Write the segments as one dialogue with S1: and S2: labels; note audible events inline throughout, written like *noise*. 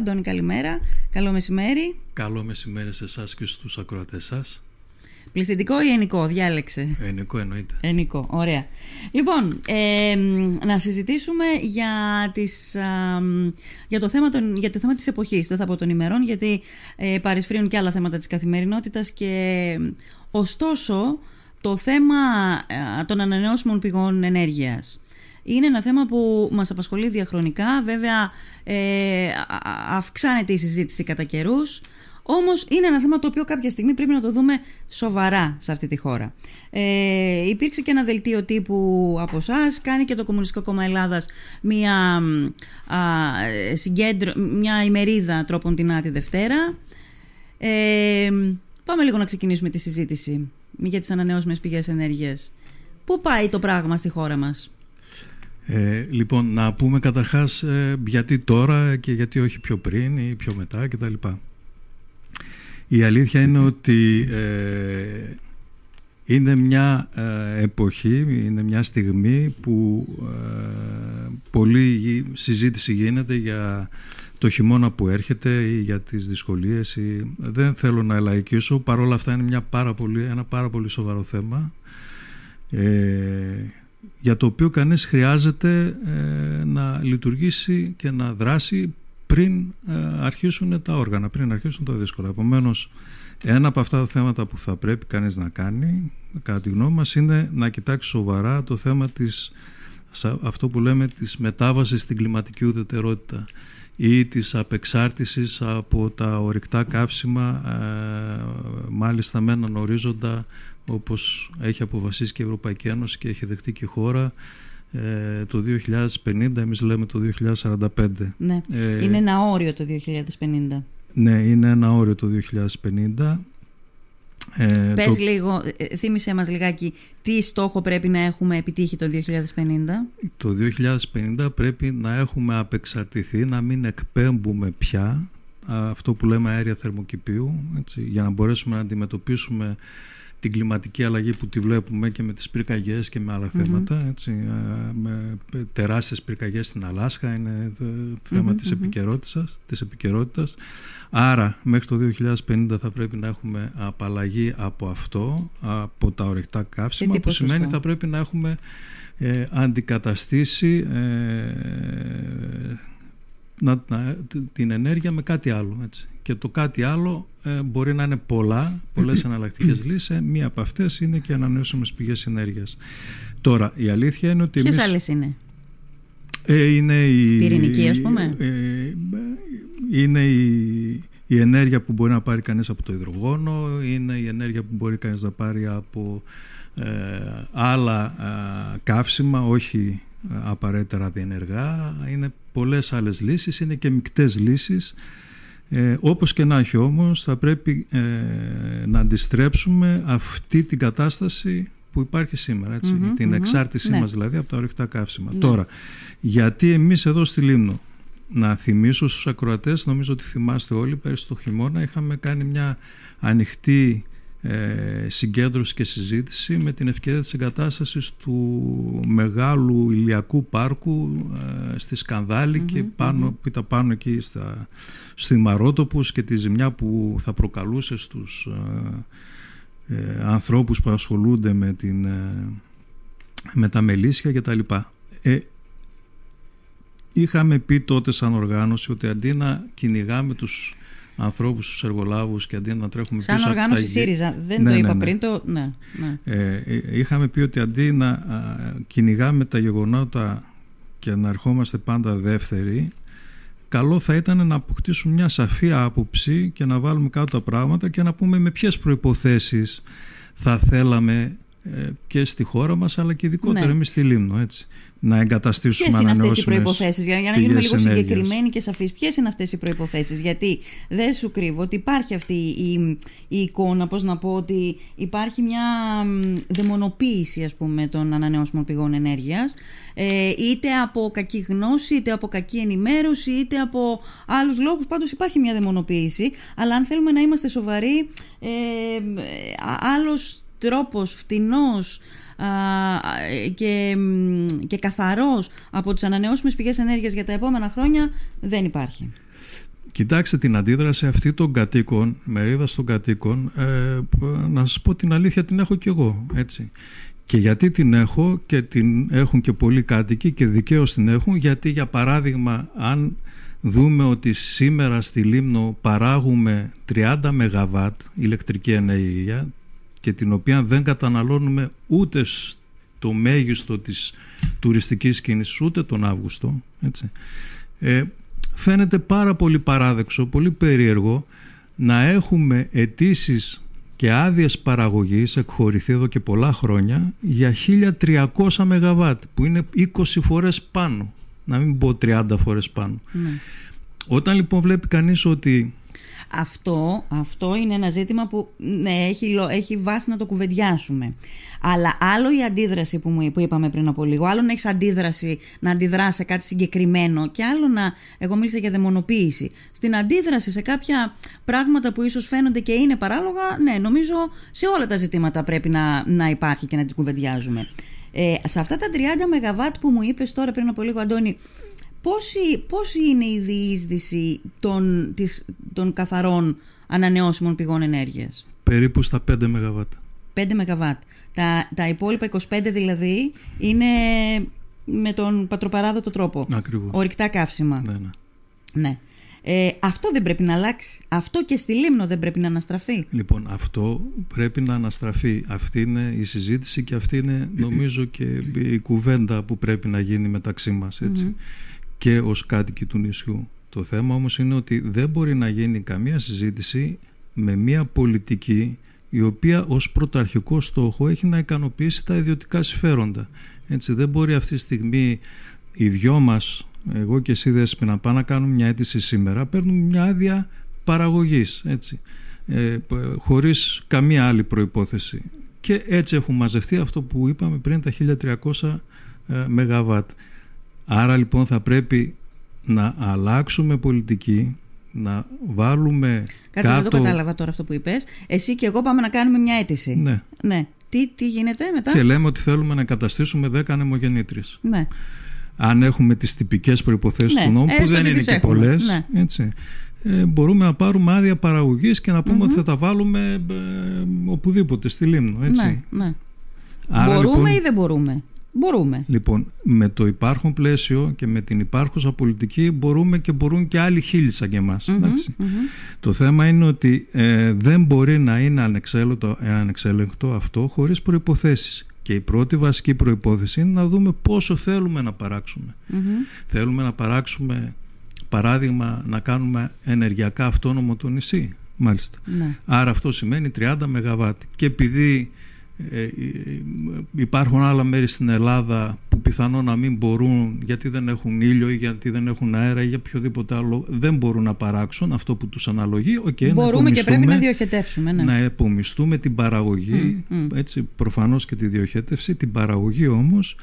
S1: Αντώνη, καλημέρα. Καλό μεσημέρι.
S2: Καλό μεσημέρι σε εσάς και στους ακροατές σας.
S1: Πληθυντικό ή ενικό, διάλεξε.
S2: Ενικό εννοείται.
S1: Ενικό, ωραία. Λοιπόν, ε, να συζητήσουμε για, τις, για, το θέμα των, για το θέμα της εποχής, δεν θα πω των ημερών, γιατί ε, παρισφρίουν και άλλα θέματα της καθημερινότητας και ωστόσο το θέμα των ανανεώσιμων πηγών ενέργειας είναι ένα θέμα που μας απασχολεί διαχρονικά. Βέβαια, ε, αυξάνεται η συζήτηση κατά καιρούς. Όμως είναι ένα θέμα το οποίο κάποια στιγμή πρέπει να το δούμε σοβαρά σε αυτή τη χώρα. Ε, υπήρξε και ένα δελτίο τύπου από εσάς, κάνει και το Κομμουνιστικό Κόμμα Ελλάδας μια, α, συγκέντρο, μια ημερίδα τρόπον την Άτη Δευτέρα. Ε, πάμε λίγο να ξεκινήσουμε τη συζήτηση για τις ανανεώσιμες πηγές ενέργειας. Πού πάει το πράγμα στη χώρα μας;
S2: Ε, λοιπόν, να πούμε καταρχάς ε, γιατί τώρα και γιατί όχι πιο πριν ή πιο μετά κτλ. Η αλήθεια είναι ότι ε, είναι μια ε, εποχή, είναι μια στιγμή που ε, πολλή συζήτηση γίνεται για το χειμώνα που έρχεται ή για τις δυσκολίες. Ή... Δεν θέλω να ελαϊκίσω, παρόλα αυτά είναι μια πάρα πολύ, ένα πάρα πολύ σοβαρό θέμα. Ε, για το οποίο κανείς χρειάζεται ε, να λειτουργήσει και να δράσει πριν ε, αρχίσουν τα όργανα, πριν αρχίσουν τα δύσκολα. Επομένως, ένα από αυτά τα θέματα που θα πρέπει κανείς να κάνει, κατά τη γνώμη μας, είναι να κοιτάξει σοβαρά το θέμα της, αυτό που λέμε, της μετάβασης στην κλιματική ουδετερότητα ή της απεξάρτησης από τα ορυκτά καύσιμα, ε, μάλιστα με έναν ορίζοντα όπως έχει αποφασίσει και η Ευρωπαϊκή Ένωση και έχει δεχτεί και η χώρα ε, το 2050, εμείς λέμε το 2045.
S1: Ναι, ε, είναι ένα όριο το 2050.
S2: Ναι, είναι ένα όριο το 2050.
S1: Ε, Πες το... λίγο, ε, θύμισε μας λιγάκι τι στόχο πρέπει να έχουμε επιτύχει το 2050.
S2: Το 2050 πρέπει να έχουμε απεξαρτηθεί, να μην εκπέμπουμε πια αυτό που λέμε αέρια θερμοκηπίου, έτσι, για να μπορέσουμε να αντιμετωπίσουμε την κλιματική αλλαγή που τη βλέπουμε και με τις πυρκαγιές και με άλλα θέματα έτσι, με τεράστιες πυρκαγιές στην Αλάσκα είναι το θέμα mm-hmm, της, επικαιρότητας, της επικαιρότητας. Άρα μέχρι το 2050 θα πρέπει να έχουμε απαλλαγή από αυτό από τα ορεικτά καύσιμα που σημαίνει θα πρέπει να έχουμε ε, αντικαταστήσει ε, να, την ενέργεια με κάτι άλλο έτσι και το κάτι άλλο ε, μπορεί να είναι πολλά, πολλές *clears throat* εναλλακτικές λύσεις. Ε, μία από αυτές είναι και ανανεώσιμες πηγές ενέργειας. Τώρα, η αλήθεια είναι ότι...
S1: Ποιες εμείς... άλλες είναι;
S2: Ε, είναι η...
S1: Πυρηνική, ας πούμε;
S2: Ε, είναι η, η ενέργεια που μπορεί να πάρει κανείς από το υδρογόνο, είναι η ενέργεια που μπορεί κανείς να πάρει από ε, άλλα καύσιμα, όχι απαραίτητα διενεργά. Είναι πολλές άλλες λύσεις, είναι και μικτές λύσεις ε, όπως και να έχει όμως θα πρέπει ε, να αντιστρέψουμε αυτή την κατάσταση που υπάρχει σήμερα, έτσι, την εξάρτησή ναι. μας δηλαδή από τα ορεικτά καύσιμα. Ναι. Τώρα, γιατί εμείς εδώ στη Λίμνο, να θυμίσω στους ακροατές, νομίζω ότι θυμάστε όλοι, πέρυσι το χειμώνα είχαμε κάνει μια ανοιχτή ε, συγκέντρωση και συζήτηση με την ευκαιρία της εγκατάστασης του μεγάλου ηλιακού πάρκου ε, στη σκανδαλη και πάνω, που ήταν πάνω εκεί στα, στη Μαρότοπους και τη ζημιά που θα προκαλούσε στους ε, ε ανθρώπους που ασχολούνται με, την, ε, με τα μελίσια και τα λοιπά. Ε, είχαμε πει τότε σαν οργάνωση ότι αντί να κυνηγάμε τους ανθρώπους, τους εργολάβους και αντί να τρέχουμε
S1: Σαν
S2: πίσω
S1: οργάνωση
S2: από τα...
S1: ΣΥΡΙΖΑ, δεν ναι, το είπα ναι, ναι. πριν το... Ναι, ναι.
S2: Ε, ε, είχαμε πει ότι αντί να α, κυνηγάμε τα γεγονότα και να ερχόμαστε πάντα δεύτεροι καλό θα ήταν να αποκτήσουμε μια σαφή άποψη και να βάλουμε κάτω τα πράγματα και να πούμε με ποιες προϋποθέσεις θα θέλαμε ε, και στη χώρα μας αλλά και ειδικότερα ναι. εμείς στη Λίμνο έτσι να εγκαταστήσουμε
S1: Ποιες είναι αυτές οι προποθέσει, για, για να γίνουμε λίγο συγκεκριμένοι και σαφείς, ποιες είναι αυτές οι προποθέσει, Γιατί δεν σου κρύβω ότι υπάρχει αυτή η, η εικόνα, πώς να πω, ότι υπάρχει μια δαιμονοποίηση ας πούμε, των ανανεώσιμων πηγών ενέργειας, ε, είτε από κακή γνώση, είτε από κακή ενημέρωση, είτε από άλλους λόγους. Πάντως υπάρχει μια δαιμονοποίηση, αλλά αν θέλουμε να είμαστε σοβαροί, ε, άλλος τρόπος φτηνός και, και καθαρός από τις ανανεώσιμες πηγές ενέργειας για τα επόμενα χρόνια δεν υπάρχει.
S2: Κοιτάξτε την αντίδραση αυτή των κατοίκων, μερίδας των κατοίκων, ε, να σας πω την αλήθεια την έχω κι εγώ, έτσι. Και γιατί την έχω και την έχουν και πολλοί κάτοικοι και δικαίως την έχουν, γιατί για παράδειγμα αν δούμε ότι σήμερα στη Λίμνο παράγουμε 30 ΜΒ ηλεκτρική ενέργεια και την οποία δεν καταναλώνουμε ούτε στο μέγιστο της τουριστικής κίνησης ούτε τον Αύγουστο έτσι. Ε, φαίνεται πάρα πολύ παράδεξο, πολύ περίεργο να έχουμε αιτήσεις και άδειες παραγωγής εκχωρηθεί εδώ και πολλά χρόνια για 1300 ΜΒ που είναι 20 φορές πάνω να μην πω 30 φορές πάνω ναι. όταν λοιπόν βλέπει κανείς ότι
S1: αυτό, αυτό είναι ένα ζήτημα που ναι, έχει, έχει βάση να το κουβεντιάσουμε. Αλλά άλλο η αντίδραση που, που είπαμε πριν από λίγο, άλλο να έχεις αντίδραση να αντιδράσει σε κάτι συγκεκριμένο και άλλο να. Εγώ μίλησα για δαιμονοποίηση. Στην αντίδραση σε κάποια πράγματα που ίσως φαίνονται και είναι παράλογα, ναι, νομίζω σε όλα τα ζητήματα πρέπει να, να υπάρχει και να την κουβεντιάζουμε. Ε, σε αυτά τα 30 ΜΒ που μου είπες τώρα πριν από λίγο, Αντώνη, πόση, πόση είναι η διείσδυση των, της, των καθαρών ανανεώσιμων πηγών ενέργειας;
S2: Περίπου στα 5 ΜΒ.
S1: 5 ΜΒ. Τα, τα υπόλοιπα 25 δηλαδή είναι με τον πατροπαράδοτο τρόπο.
S2: Ακριβώς.
S1: Ορυκτά καύσιμα.
S2: Ναι, ναι.
S1: ναι. Ε, αυτό δεν πρέπει να αλλάξει. Αυτό και στη Λίμνο δεν πρέπει να αναστραφεί.
S2: Λοιπόν, αυτό πρέπει να αναστραφεί. Αυτή είναι η συζήτηση και αυτή είναι νομίζω και η κουβέντα που πρέπει να γίνει μεταξύ μας. ετσι και ως κάτοικοι του νησιού. Το θέμα όμως είναι ότι δεν μπορεί να γίνει καμία συζήτηση με μια πολιτική η οποία ως πρωταρχικό στόχο έχει να ικανοποιήσει τα ιδιωτικά συμφέροντα. Έτσι δεν μπορεί αυτή τη στιγμή οι δυο μας, εγώ και εσύ Δέσποι, να πάμε να κάνουμε μια αίτηση σήμερα, παίρνουμε μια άδεια παραγωγής, έτσι, ε, χωρίς καμία άλλη προϋπόθεση. Και έτσι έχουν μαζευτεί αυτό που είπαμε πριν τα 1300 ε, ΜΒ. Άρα λοιπόν θα πρέπει να αλλάξουμε πολιτική, να βάλουμε
S1: Κάτι
S2: κάτω...
S1: δεν το κατάλαβα τώρα αυτό που είπες. Εσύ και εγώ πάμε να κάνουμε μια αίτηση.
S2: Ναι.
S1: ναι. Τι, τι γίνεται μετά;
S2: Και λέμε ότι θέλουμε να καταστήσουμε 10 ανεμογεννήτριες.
S1: Ναι.
S2: Αν έχουμε τις τυπικές προϋποθέσεις
S1: ναι.
S2: του νόμου, που δεν είναι και πολλές, ναι. έτσι, ε, μπορούμε να πάρουμε άδεια παραγωγής και να πούμε ότι θα τα βάλουμε ε, οπουδήποτε, στη Λίμνο. Έτσι.
S1: Ναι, ναι. Άρα, μπορούμε λοιπόν, ή δεν μπορούμε; Μπορούμε.
S2: Λοιπόν, με το υπάρχον πλαίσιο και με την υπάρχουσα πολιτική μπορούμε και μπορούν και άλλοι χίλιοι σαν και εμας Το θέμα είναι ότι ε, δεν μπορεί να είναι ανεξέλεγκτο, ε, ανεξέλεγκτο αυτό χωρίς προϋποθέσεις. Και η πρώτη βασική προϋπόθεση είναι να δούμε πόσο θέλουμε να παράξουμε. Θέλουμε να παράξουμε, παράδειγμα, να κάνουμε ενεργειακά αυτόνομο το νησί. Μάλιστα.
S1: Ναι.
S2: Άρα αυτό σημαίνει 30 ΜΒ. Και επειδή ε, ε, υπάρχουν άλλα μέρη στην Ελλάδα που πιθανόν να μην μπορούν γιατί δεν έχουν ήλιο ή γιατί δεν έχουν αέρα ή για οποιοδήποτε άλλο δεν μπορούν να παράξουν αυτό που τους αναλογεί okay,
S1: μπορούμε και πρέπει να διοχετεύσουμε ναι.
S2: να επομιστούμε την παραγωγή έτσι προφανώς και τη διοχέτευση την παραγωγή όμως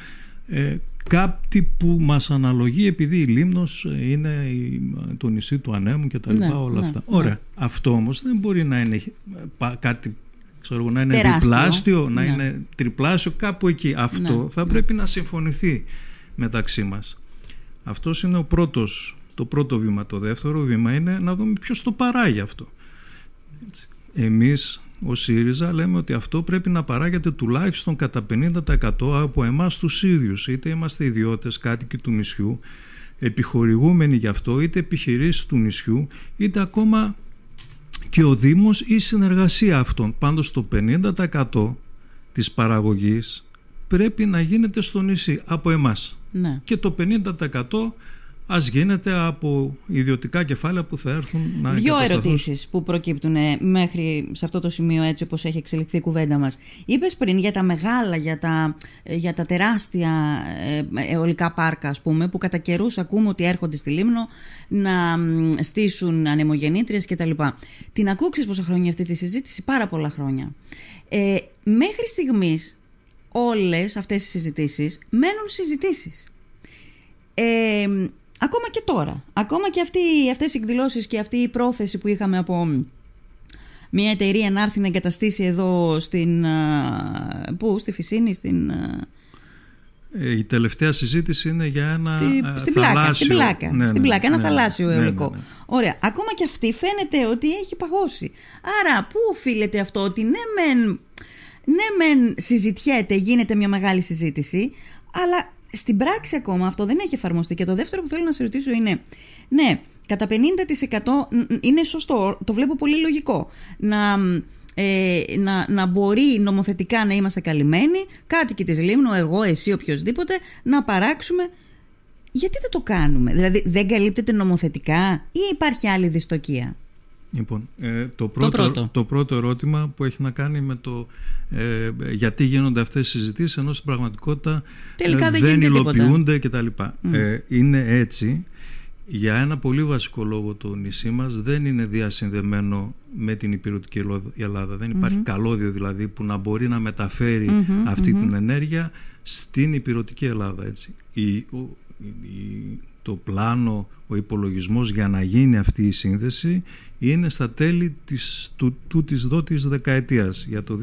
S2: ε, κάτι που μας αναλογεί επειδή η Λίμνος είναι το νησί του Ανέμου και τα λοιπά ναι, όλα ναι, αυτά. Ναι. Ωραία. Αυτό όμως δεν μπορεί να είναι κάτι ξέρω, να είναι Τεράστιο. διπλάσιο, να ναι. είναι τριπλάσιο, κάπου εκεί. Αυτό ναι. θα πρέπει να συμφωνηθεί μεταξύ μας. Αυτός είναι ο πρώτος, το πρώτο βήμα. Το δεύτερο βήμα είναι να δούμε ποιος το παράγει αυτό. Έτσι. Εμείς ο ΣΥΡΙΖΑ λέμε ότι αυτό πρέπει να παράγεται τουλάχιστον κατά 50% από εμάς τους ίδιους. Είτε είμαστε ιδιώτες, κάτοικοι του νησιού, επιχορηγούμενοι γι' αυτό, είτε επιχειρήσεις του νησιού, είτε ακόμα και ο Δήμος ή συνεργασία αυτών. Πάντως το 50% της παραγωγής πρέπει να γίνεται στο νησί από εμάς.
S1: Ναι.
S2: Και το 50% ας γίνεται από ιδιωτικά κεφάλαια που θα έρθουν να
S1: Δύο ερωτήσεις που προκύπτουν ε, μέχρι σε αυτό το σημείο έτσι όπως έχει εξελιχθεί η κουβέντα μας. Είπες πριν για τα μεγάλα, για τα, ε, για τα τεράστια ε, αιωλικά πάρκα ας πούμε που κατά καιρούς ακούμε ότι έρχονται στη Λίμνο να στήσουν ανεμογεννήτριες κτλ. Την ακούξεις πόσα χρόνια αυτή τη συζήτηση, πάρα πολλά χρόνια. Ε, μέχρι στιγμής όλες αυτές οι συζητήσεις μένουν συζητήσεις. Ε, Ακόμα και τώρα. Ακόμα και αυτοί, αυτές οι εκδηλώσεις και αυτή η πρόθεση που είχαμε από μια εταιρεία να έρθει να εγκαταστήσει εδώ στην... Πού, στη Φυσίνη, στην...
S2: Ε, η τελευταία συζήτηση είναι για ένα
S1: Στη, στην πλάκα,
S2: θαλάσσιο...
S1: στην πλάκα,
S2: ναι,
S1: στην
S2: ναι,
S1: πλάκα ένα
S2: ναι,
S1: θαλάσσιο
S2: ναι,
S1: αιωλικό.
S2: ναι, ναι.
S1: Ωραία. Ακόμα και αυτή φαίνεται ότι έχει παγώσει. Άρα, πού οφείλεται αυτό, ότι ναι, μεν, ναι, μεν συζητιέται, γίνεται μια μεγάλη συζήτηση, αλλά στην πράξη ακόμα αυτό δεν έχει εφαρμοστεί. Και το δεύτερο που θέλω να σε ρωτήσω είναι, ναι, κατά 50% είναι σωστό, το βλέπω πολύ λογικό. Να, ε, να, να μπορεί νομοθετικά να είμαστε καλυμμένοι, κάτοικοι της Λίμνου, εγώ, εσύ, οποιοδήποτε, να παράξουμε. Γιατί δεν το κάνουμε, δηλαδή δεν καλύπτεται νομοθετικά ή υπάρχει άλλη δυστοκία;
S2: Λοιπόν, ε, το, πρώτο,
S1: πρώτο.
S2: το πρώτο ερώτημα που έχει να κάνει με το ε, γιατί γίνονται αυτές οι συζητήσεις ενώ στην πραγματικότητα
S1: Τελικά
S2: ε,
S1: δεν
S2: δεν
S1: γίνεται τίποτα.
S2: υλοποιούνται κτλ. Ε, είναι έτσι για ένα πολύ βασικό λόγο το νησί μας δεν είναι διασυνδεμένο με την υπηρετική Ελλάδα. Δεν υπάρχει καλώδιο δηλαδή που να μπορεί να μεταφέρει
S1: Μμμ,
S2: αυτή
S1: μμμ.
S2: την ενέργεια στην υπηρετική Ελλάδα. Έτσι. Η, ο- η- το πλάνο, ο υπολογισμός για να γίνει αυτή η σύνδεση είναι στα τέλη της, του, του της δότης δεκαετίας. Για το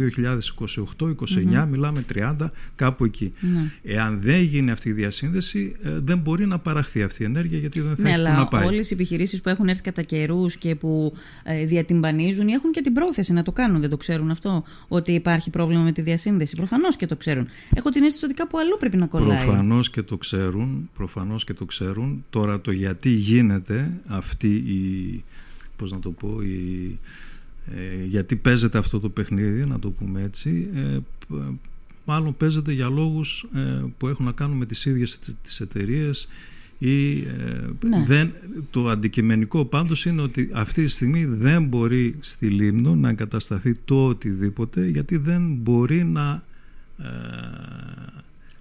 S2: 2028-29 μιλάμε 30 κάπου εκεί.
S1: Ναι.
S2: Εάν δεν γίνει αυτή η διασύνδεση ε, δεν μπορεί να παραχθεί αυτή η ενέργεια γιατί δεν θα
S1: Ναι,
S2: έχει που να
S1: αλλά
S2: πάει.
S1: όλες οι επιχειρήσεις που έχουν έρθει κατά καιρούς και που ε, διατυμπανίζουν ή έχουν και την πρόθεση να το κάνουν. Δεν το ξέρουν αυτό, ότι υπάρχει πρόβλημα με τη διασύνδεση. Προφανώς και το ξέρουν. Έχω την αίσθηση ότι κάπου αλλού πρέπει να κολλάει.
S2: Προφανώς και το ξέρουν, προφανώς και το ξέρουν. Τώρα το γιατί γίνεται αυτή η, πώς να το πω, η, ε, γιατί παίζεται αυτό το παιχνίδι, να το πούμε έτσι, ε, π- μάλλον παίζεται για λόγους ε, που έχουν να κάνουν με τις ίδιες τε- τις εταιρείες ή ε,
S1: Ναι.
S2: δεν, το αντικειμενικό πάντως είναι ότι αυτή τη στιγμή δεν μπορεί στη Λίμνο να εγκατασταθεί το οτιδήποτε γιατί δεν μπορεί να ε,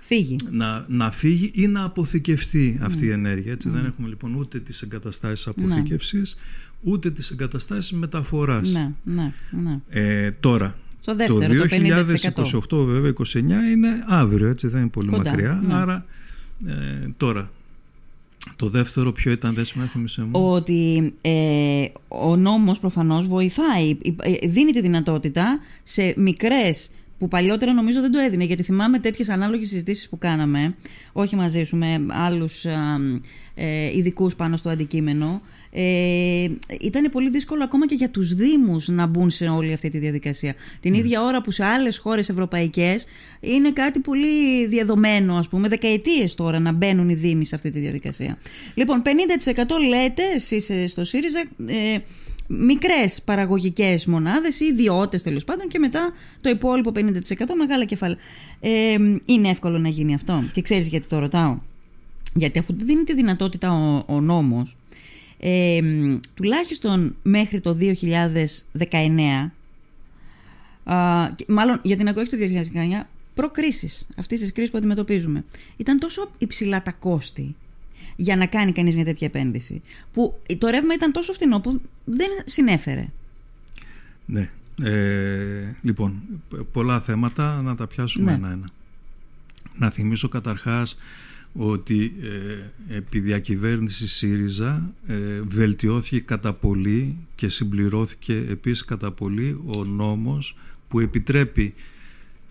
S1: Φύγει.
S2: να, να φύγει ή να αποθηκευτεί αυτή η ενέργεια. Έτσι δεν έχουμε λοιπόν ούτε τις εγκαταστάσεις αποθήκευσης ούτε τις εγκαταστάσεις μεταφοράς.
S1: Ναι, ναι, ναι.
S2: Ε, τώρα,
S1: Στο δεύτερο, το, 50%.
S2: 2028 βέβαια 29 είναι αύριο, έτσι δεν είναι πολύ
S1: Κοντά,
S2: μακριά.
S1: ναι.
S2: Άρα ε, τώρα, το δεύτερο ποιο ήταν, δεν με θυμίσαι μου.
S1: ότι ε, ο νόμος προφανώς βοηθάει, ε, δίνει τη δυνατότητα σε μικρές που παλιότερα νομίζω δεν το έδινε γιατί θυμάμαι τέτοιες ανάλογες συζητήσεις που κάναμε όχι μαζί σου με άλλους α, ε, ειδικούς πάνω στο αντικείμενο ε, ήταν πολύ δύσκολο ακόμα και για τους Δήμους να μπουν σε όλη αυτή τη διαδικασία. Την ίδια ώρα που σε άλλες χώρες ευρωπαϊκές είναι κάτι πολύ διαδομένο ας πούμε, δεκαετίες τώρα να μπαίνουν οι Δήμοι σε αυτή τη διαδικασία. Λοιπόν, 50% λέτε εσείς ε, στο ΣΥΡΙΖΑ ε, μικρές παραγωγικές μονάδες ή ιδιώτες τέλος πάντων και μετά το υπόλοιπο 50% μεγάλα κεφάλαια. Ε, είναι εύκολο να γίνει αυτό; Και ξέρεις γιατί το ρωτάω; Γιατί αφού του δίνει τη δυνατότητα ο, ο νόμος ε, τουλάχιστον μέχρι το 2019 α, και- μάλλον για την όχι το 2019 προκρίσεις αυτής της κρίσης που αντιμετωπίζουμε ήταν τόσο υψηλά τα κόστη για να κάνει κανείς μια τέτοια επένδυση που το ρεύμα ήταν τόσο φθηνό που δεν συνέφερε
S2: Ναι. Ε, λοιπόν, πολλά θέματα να τα πιάσουμε
S1: Ναι.
S2: ένα-ένα. Να θυμίσω καταρχάς ότι ε, επί διακυβέρνησης ΣΥΡΙΖΑ ε, βελτιώθηκε κατά πολύ και συμπληρώθηκε επίσης κατά πολύ ο νόμος που επιτρέπει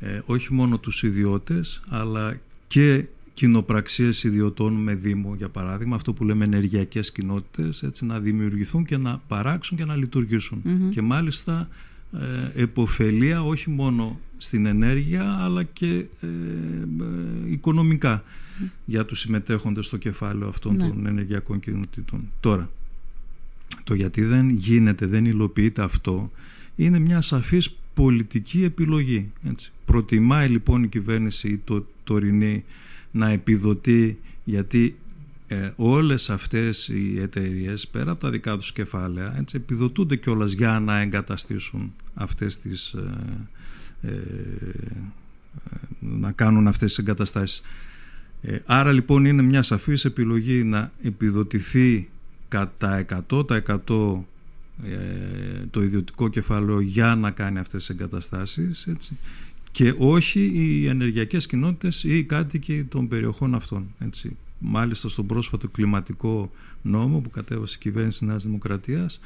S2: ε, όχι μόνο τους ιδιώτες αλλά και κοινοπραξίες ιδιωτών με Δήμο για παράδειγμα αυτό που λέμε ενεργειακές κοινότητες έτσι, να δημιουργηθούν και να παράξουν και να λειτουργήσουν
S1: Μμμ.
S2: και μάλιστα ε, εποφελία όχι μόνο στην ενέργεια αλλά και ε, ε, οικονομικά για τους συμμετέχοντες στο κεφάλαιο αυτών
S1: Ναι.
S2: των ενεργειακών κοινοτήτων. Τώρα, το γιατί δεν γίνεται, δεν υλοποιείται αυτό είναι μια σαφής πολιτική επιλογή. Έτσι. Προτιμάει λοιπόν η κυβέρνηση ή το τωρινή να επιδοτεί γιατί ε, όλες αυτές οι εταιρείες πέρα από τα δικά τους κεφάλαια έτσι, επιδοτούνται κιόλας για να εγκαταστήσουν αυτές τις ε, ε, να κάνουν αυτές τις εγκαταστάσεις. Ε, άρα λοιπόν είναι μια σαφής επιλογή να επιδοτηθεί κατά 100% ε, το ιδιωτικό κεφάλαιο για να κάνει αυτές τις εγκαταστάσεις έτσι, και όχι οι ενεργειακές κοινότητες ή οι κάτοικοι των περιοχών αυτών. Έτσι. Μάλιστα στον πρόσφατο κλιματικό νόμο που κατέβασε η κυβέρνηση της Νέας Δημοκρατίας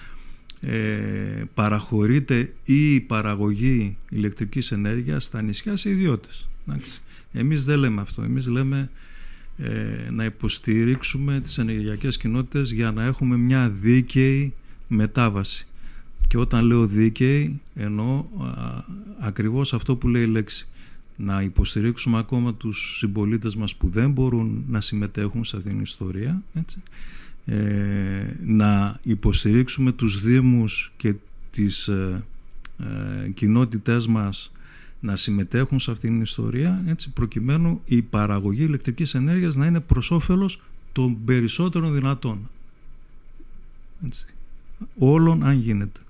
S2: ε, παραχωρείται η παραγωγή ηλεκτρικής ενέργειας στα νησιά σε ιδιώτες. Εντάξει. Εμείς δεν λέμε αυτό. Εμείς λέμε ε, να υποστηρίξουμε τις ενεργειακές κοινότητες για να έχουμε μια δίκαιη μετάβαση. Και όταν λέω δίκαιη εννοώ α, ακριβώς αυτό που λέει η λέξη. Να υποστηρίξουμε ακόμα τους συμπολίτες μας που δεν μπορούν να συμμετέχουν σε αυτήν την ιστορία. Έτσι. Ε, να υποστηρίξουμε τους δήμους και τις ε, ε, κοινότητές μας να συμμετέχουν σε αυτήν την ιστορία έτσι, προκειμένου η παραγωγή ηλεκτρικής ενέργειας να είναι προς όφελος των περισσότερων δυνατών. Έτσι. Όλων αν γίνεται.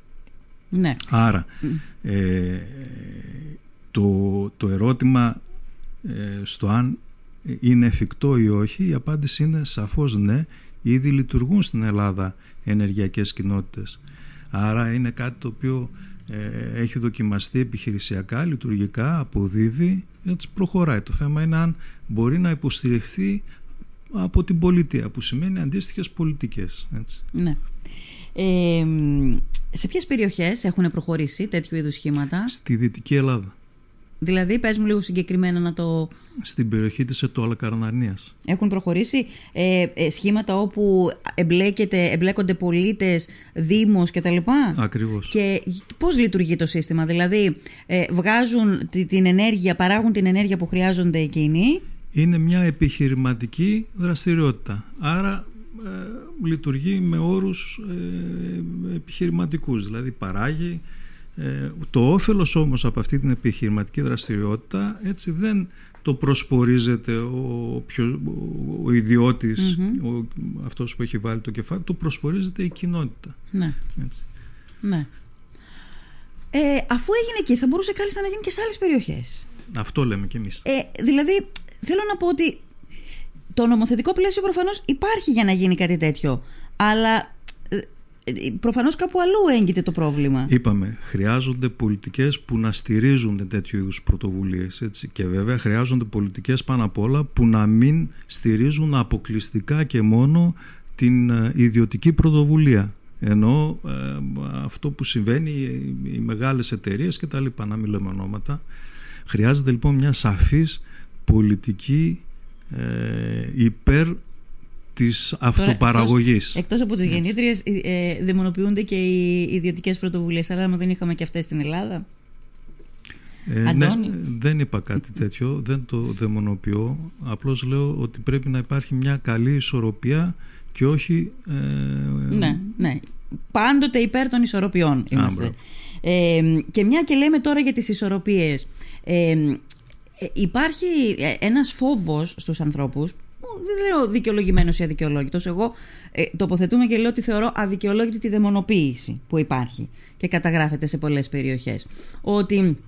S1: Ναι.
S2: Άρα ε, το, το ερώτημα ε, στο αν είναι εφικτό ή όχι η απάντηση είναι σαφώς ναι ήδη λειτουργούν στην Ελλάδα ενεργειακές κοινότητες άρα είναι κάτι το οποίο ε, έχει δοκιμαστεί επιχειρησιακά, λειτουργικά, αποδίδει, έτσι προχωράει. Το θέμα είναι αν μπορεί να υποστηριχθεί από την πολιτεία, που σημαίνει αντίστοιχες πολιτικές. Έτσι.
S1: Ναι. Ε, σε ποιες περιοχές έχουν προχωρήσει τέτοιου είδους σχήματα;
S2: Στη Δυτική Ελλάδα.
S1: Δηλαδή, πες μου λίγο συγκεκριμένα να το...
S2: Στην περιοχή της Ετωαλακαρναρνίας.
S1: Έχουν προχωρήσει ε, ε, σχήματα όπου εμπλέκεται, εμπλέκονται πολίτες, δήμος κτλ.
S2: Ακριβώς.
S1: Και πώς λειτουργεί το σύστημα, δηλαδή ε, βγάζουν την ενέργεια, παράγουν την ενέργεια που χρειάζονται εκείνοι;
S2: Είναι μια επιχειρηματική δραστηριότητα. Άρα ε, λειτουργεί με όρους ε, επιχειρηματικούς, δηλαδή παράγει ε, το όφελος όμως από αυτή την επιχειρηματική δραστηριότητα έτσι δεν το προσπορίζεται ο, πιο, ο ιδιώτης, ο, αυτός που έχει βάλει το κεφάλι, το προσπορίζεται η κοινότητα.
S1: Ναι. Έτσι. ναι. Ε, αφού έγινε εκεί, θα μπορούσε κάλλιστα να γίνει και σε άλλες περιοχές.
S2: Αυτό λέμε κι εμείς.
S1: Ε, δηλαδή, θέλω να πω ότι το νομοθετικό πλαίσιο προφανώς υπάρχει για να γίνει κάτι τέτοιο. Αλλά προφανώς κάπου αλλού έγκυται το πρόβλημα.
S2: Είπαμε, χρειάζονται πολιτικές που να στηρίζουν τέτοιου είδους πρωτοβουλίες. Έτσι. Και βέβαια χρειάζονται πολιτικές πάνω απ' όλα που να μην στηρίζουν αποκλειστικά και μόνο την ε, ιδιωτική πρωτοβουλία. Ενώ ε, αυτό που συμβαίνει οι, μεγάλες εταιρείες και τα λοιπά, να μην λέμε ονόματα. Χρειάζεται λοιπόν μια σαφής πολιτική ε, υπέρ της αυτοπαραγωγής.
S1: Εκτός, από τις γεννήτριες ε, ε, δαιμονοποιούνται και οι ιδιωτικές πρωτοβουλίες. Αλλά δεν είχαμε και αυτές στην Ελλάδα.
S2: Ε, ναι, δεν είπα κάτι τέτοιο, δεν το δαιμονοποιώ. Απλώς λέω ότι πρέπει να υπάρχει μια καλή ισορροπία και όχι...
S1: Ε, ναι, ναι. Πάντοτε υπέρ των ισορροπιών είμαστε. Ε, και μια και λέμε τώρα για τις ισορροπίες. Ε, υπάρχει ένας φόβος στους ανθρώπους δεν λέω δικαιολογημένος ή αδικαιολόγητος. Εγώ ε, τοποθετούμε και λέω ότι θεωρώ αδικαιολόγητη τη δαιμονοποίηση που υπάρχει και καταγράφεται σε πολλές περιοχές. Ότι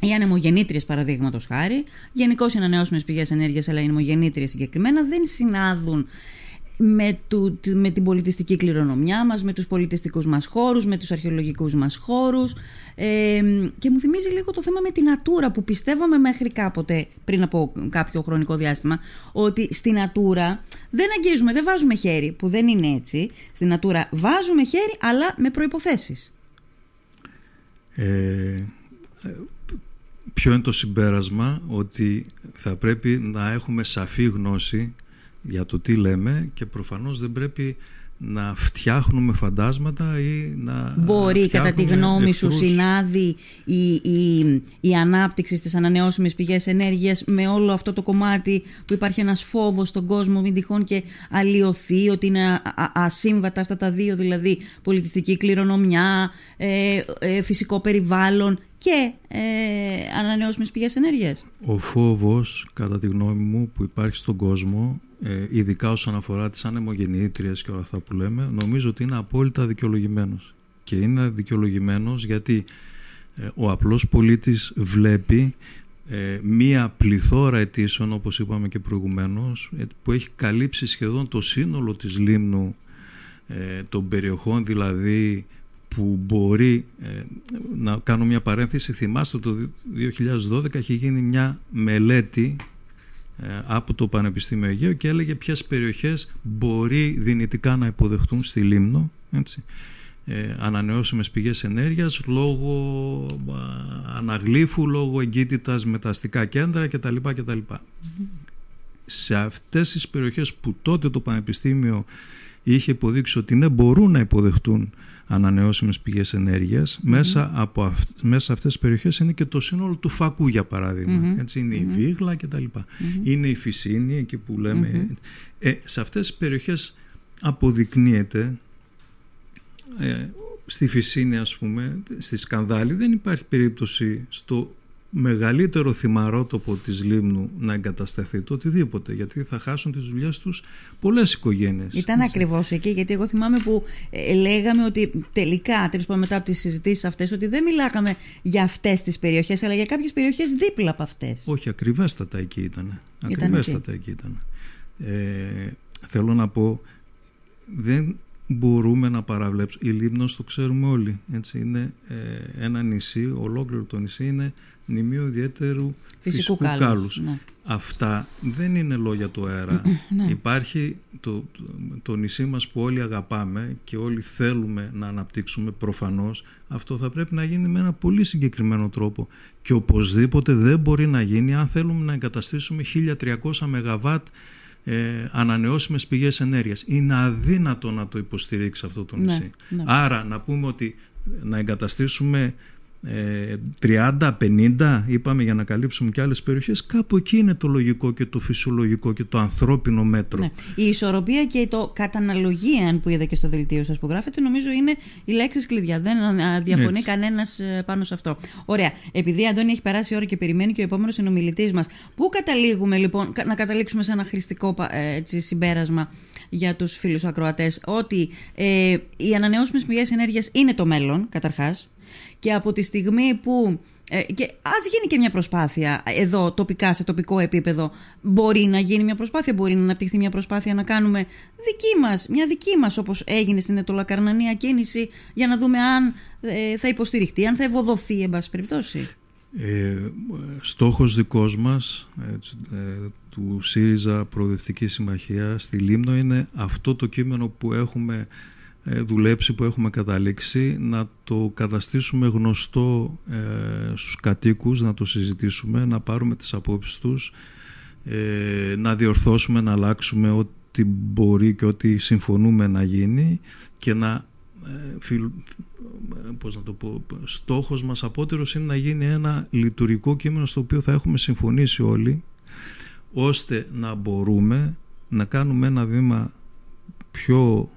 S1: οι ανεμογεννήτριες, παραδείγματος χάρη, γενικώς οι ανανεώσιμες πηγές ενέργειας, αλλά οι ανεμογεννήτριες συγκεκριμένα, δεν συνάδουν με, του, με την πολιτιστική κληρονομιά μας, με τους πολιτιστικούς μας χώρους, με τους αρχαιολογικούς μας χώρους. Ε, και μου θυμίζει λίγο το θέμα με την Natura που πιστεύαμε μέχρι κάποτε πριν από κάποιο χρονικό διάστημα ότι στην Natura δεν αγγίζουμε, δεν βάζουμε χέρι που δεν είναι έτσι. Στην Natura βάζουμε χέρι αλλά με προϋποθέσεις.
S2: Ε, Ποιο είναι το συμπέρασμα ότι θα πρέπει να έχουμε σαφή γνώση για το τι λέμε και προφανώς δεν πρέπει να φτιάχνουμε φαντάσματα ή να
S1: Μπορεί κατά τη γνώμη σου συνάδει η, η, η ανάπτυξη στις ανανεώσιμες πηγές ενέργειας με όλο αυτό το κομμάτι που υπάρχει ένας φόβος στον κόσμο μην τυχόν και αλλοιωθεί ότι είναι ασύμβατα αυτά τα δύο δηλαδή πολιτιστική κληρονομιά, ε, ε, φυσικό περιβάλλον και ε, ανανεώσιμες πηγές ενέργειας.
S2: Ο φόβος κατά τη γνώμη μου που υπάρχει στον κόσμο ε, ειδικά όσον αφορά τις ανεμογεννήτριες και όλα αυτά που λέμε, νομίζω ότι είναι απόλυτα δικαιολογημένος. Και είναι δικαιολογημένος γιατί ε, ο απλός πολίτης βλέπει ε, μία πληθώρα αιτήσεων, όπως είπαμε και προηγουμένως, ε, που έχει καλύψει σχεδόν το σύνολο της λίμνου, των περιοχών δηλαδή που μπορεί να κάνω μια παρένθεση θυμάστε το 2012 έχει γίνει μια μελέτη ε, από το Πανεπιστήμιο Αιγαίου και έλεγε ποιες περιοχές μπορεί δυνητικά να υποδεχτούν στη Λίμνο έτσι. ε, ανανεώσιμες πηγές ενέργειας λόγω αναγλήφου, λόγω εγκύτητας με τα αστικά κέντρα κτλ. κτλ. Σε αυτές τις περιοχές που τότε το Πανεπιστήμιο είχε υποδείξει ότι ναι μπορούν να υποδεχτούν ανανεώσιμες πηγές μέσα, από μέσα σε αυτές τις περιοχές είναι και το σύνολο του φακού για παράδειγμα. Έτσι είναι η Βίγλα και τα λοιπά. Είναι η Φυσίνη εκεί που λέμε. Ε, σε αυτές τις περιοχές αποδεικνύεται ε, στη Φυσίνη ας πούμε στη Σκανδάλη δεν υπάρχει περίπτωση στο μεγαλύτερο θυμαρότοπο της Λίμνου να εγκατασταθεί το οτιδήποτε γιατί θα χάσουν τις δουλειές τους πολλές οικογένειες.
S1: Ήταν έτσι. ακριβώς εκεί γιατί εγώ θυμάμαι που ε, λέγαμε ότι τελικά τέλος πάντων μετά από τις συζητήσεις αυτές ότι δεν μιλάγαμε για αυτές τις περιοχές αλλά για κάποιες περιοχές δίπλα από αυτές.
S2: Όχι ακριβέστατα εκεί ήταν. Ακριβέστατα εκεί, ήταν. Ε, θέλω να πω δεν μπορούμε να παραβλέψουμε. Η Λίμνος το ξέρουμε όλοι. Έτσι, είναι ε, ένα νησί, ολόκληρο το νησί είναι νημείο ιδιαίτερου φυσικού, φυσικού κάλους. Ναι. Αυτά δεν είναι λόγια του αέρα. *clears throat* Ναι. Υπάρχει το, το, νησί μας που όλοι αγαπάμε και όλοι θέλουμε να αναπτύξουμε προφανώς. Αυτό θα πρέπει να γίνει με ένα πολύ συγκεκριμένο τρόπο. Και οπωσδήποτε δεν μπορεί να γίνει αν θέλουμε να εγκαταστήσουμε 1300 ΜΒ ε, ανανεώσιμες πηγές ενέργειας. Είναι αδύνατο να το υποστηρίξει αυτό το ναι, νησί. Ναι. Άρα να πούμε ότι να εγκαταστήσουμε 30, 50 είπαμε για να καλύψουμε και άλλες περιοχές κάπου εκεί είναι το λογικό και το φυσιολογικό και το ανθρώπινο μέτρο. Ναι.
S1: Η ισορροπία και το καταναλογία που είδα και στο δελτίο σας που γράφετε νομίζω είναι οι λέξεις κλειδιά. Δεν διαφωνεί Έτσι. κανένας ε, πάνω σε αυτό. Ωραία. Επειδή Αντώνη έχει περάσει η ώρα και περιμένει και ο επόμενος συνομιλητής μας πού καταλήγουμε λοιπόν να καταλήξουμε σε ένα χρηστικό ε, έτσι, συμπέρασμα για τους φίλους ακροατές; Ότι ε, οι ανανεώσιμες πηγές ενέργειας είναι το μέλλον καταρχάς και από τη στιγμή που ε, και ας γίνει και μια προσπάθεια εδώ τοπικά, σε τοπικό επίπεδο μπορεί να γίνει μια προσπάθεια, μπορεί να αναπτυχθεί μια προσπάθεια να κάνουμε δική μας, μια δική μας όπως έγινε στην Ετωλακαρνανία κίνηση για να δούμε αν ε, θα υποστηριχτεί, αν θα ευοδοθεί εν πάση περιπτώσει.
S2: Ε, στόχος δικός μας ε, του ΣΥΡΙΖΑ Προοδευτική Συμμαχία στη Λίμνο είναι αυτό το κείμενο που έχουμε ε, δουλέψει που έχουμε καταλήξει να το καταστήσουμε γνωστό ε, στους κατοίκους, να το συζητήσουμε, να πάρουμε τις απόψεις τους, ε, να διορθώσουμε, να αλλάξουμε ό,τι μπορεί και ό,τι συμφωνούμε να γίνει και να ε, πώς να το πω, στόχος μας απότερος είναι να γίνει ένα λειτουργικό κείμενο στο οποίο θα έχουμε συμφωνήσει όλοι ώστε να μπορούμε να κάνουμε ένα βήμα πιο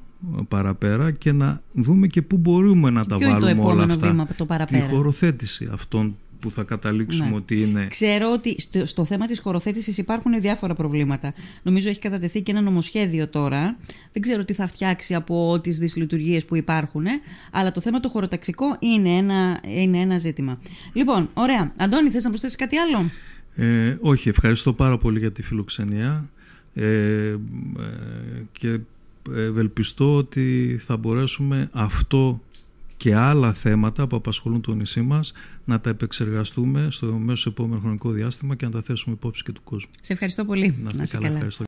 S2: παραπέρα και να δούμε και πού μπορούμε να τα βάλουμε το όλα αυτά.
S1: Βήμα, το παραπέρα.
S2: Τη χωροθέτηση αυτών που θα καταλήξουμε ναι. ότι είναι...
S1: Ξέρω ότι στο, στο θέμα της χωροθέτησης υπάρχουν διάφορα προβλήματα. Νομίζω έχει κατατεθεί και ένα νομοσχέδιο τώρα. Δεν ξέρω τι θα φτιάξει από τις δυσλειτουργίες που υπάρχουν. Αλλά το θέμα το χωροταξικό είναι ένα, είναι ένα ζήτημα. Λοιπόν, ωραία. Αντώνη, θες να προσθέσεις κάτι άλλο;
S2: Ε, όχι, ευχαριστώ πάρα πολύ για τη φιλοξενία. Ε, ε, και ευελπιστώ ότι θα μπορέσουμε αυτό και άλλα θέματα που απασχολούν το νησί μας να τα επεξεργαστούμε στο μέσο επόμενο χρονικό διάστημα και να τα θέσουμε υπόψη και του κόσμου.
S1: Σε ευχαριστώ πολύ.
S2: Να είστε καλά. Ευχαριστώ.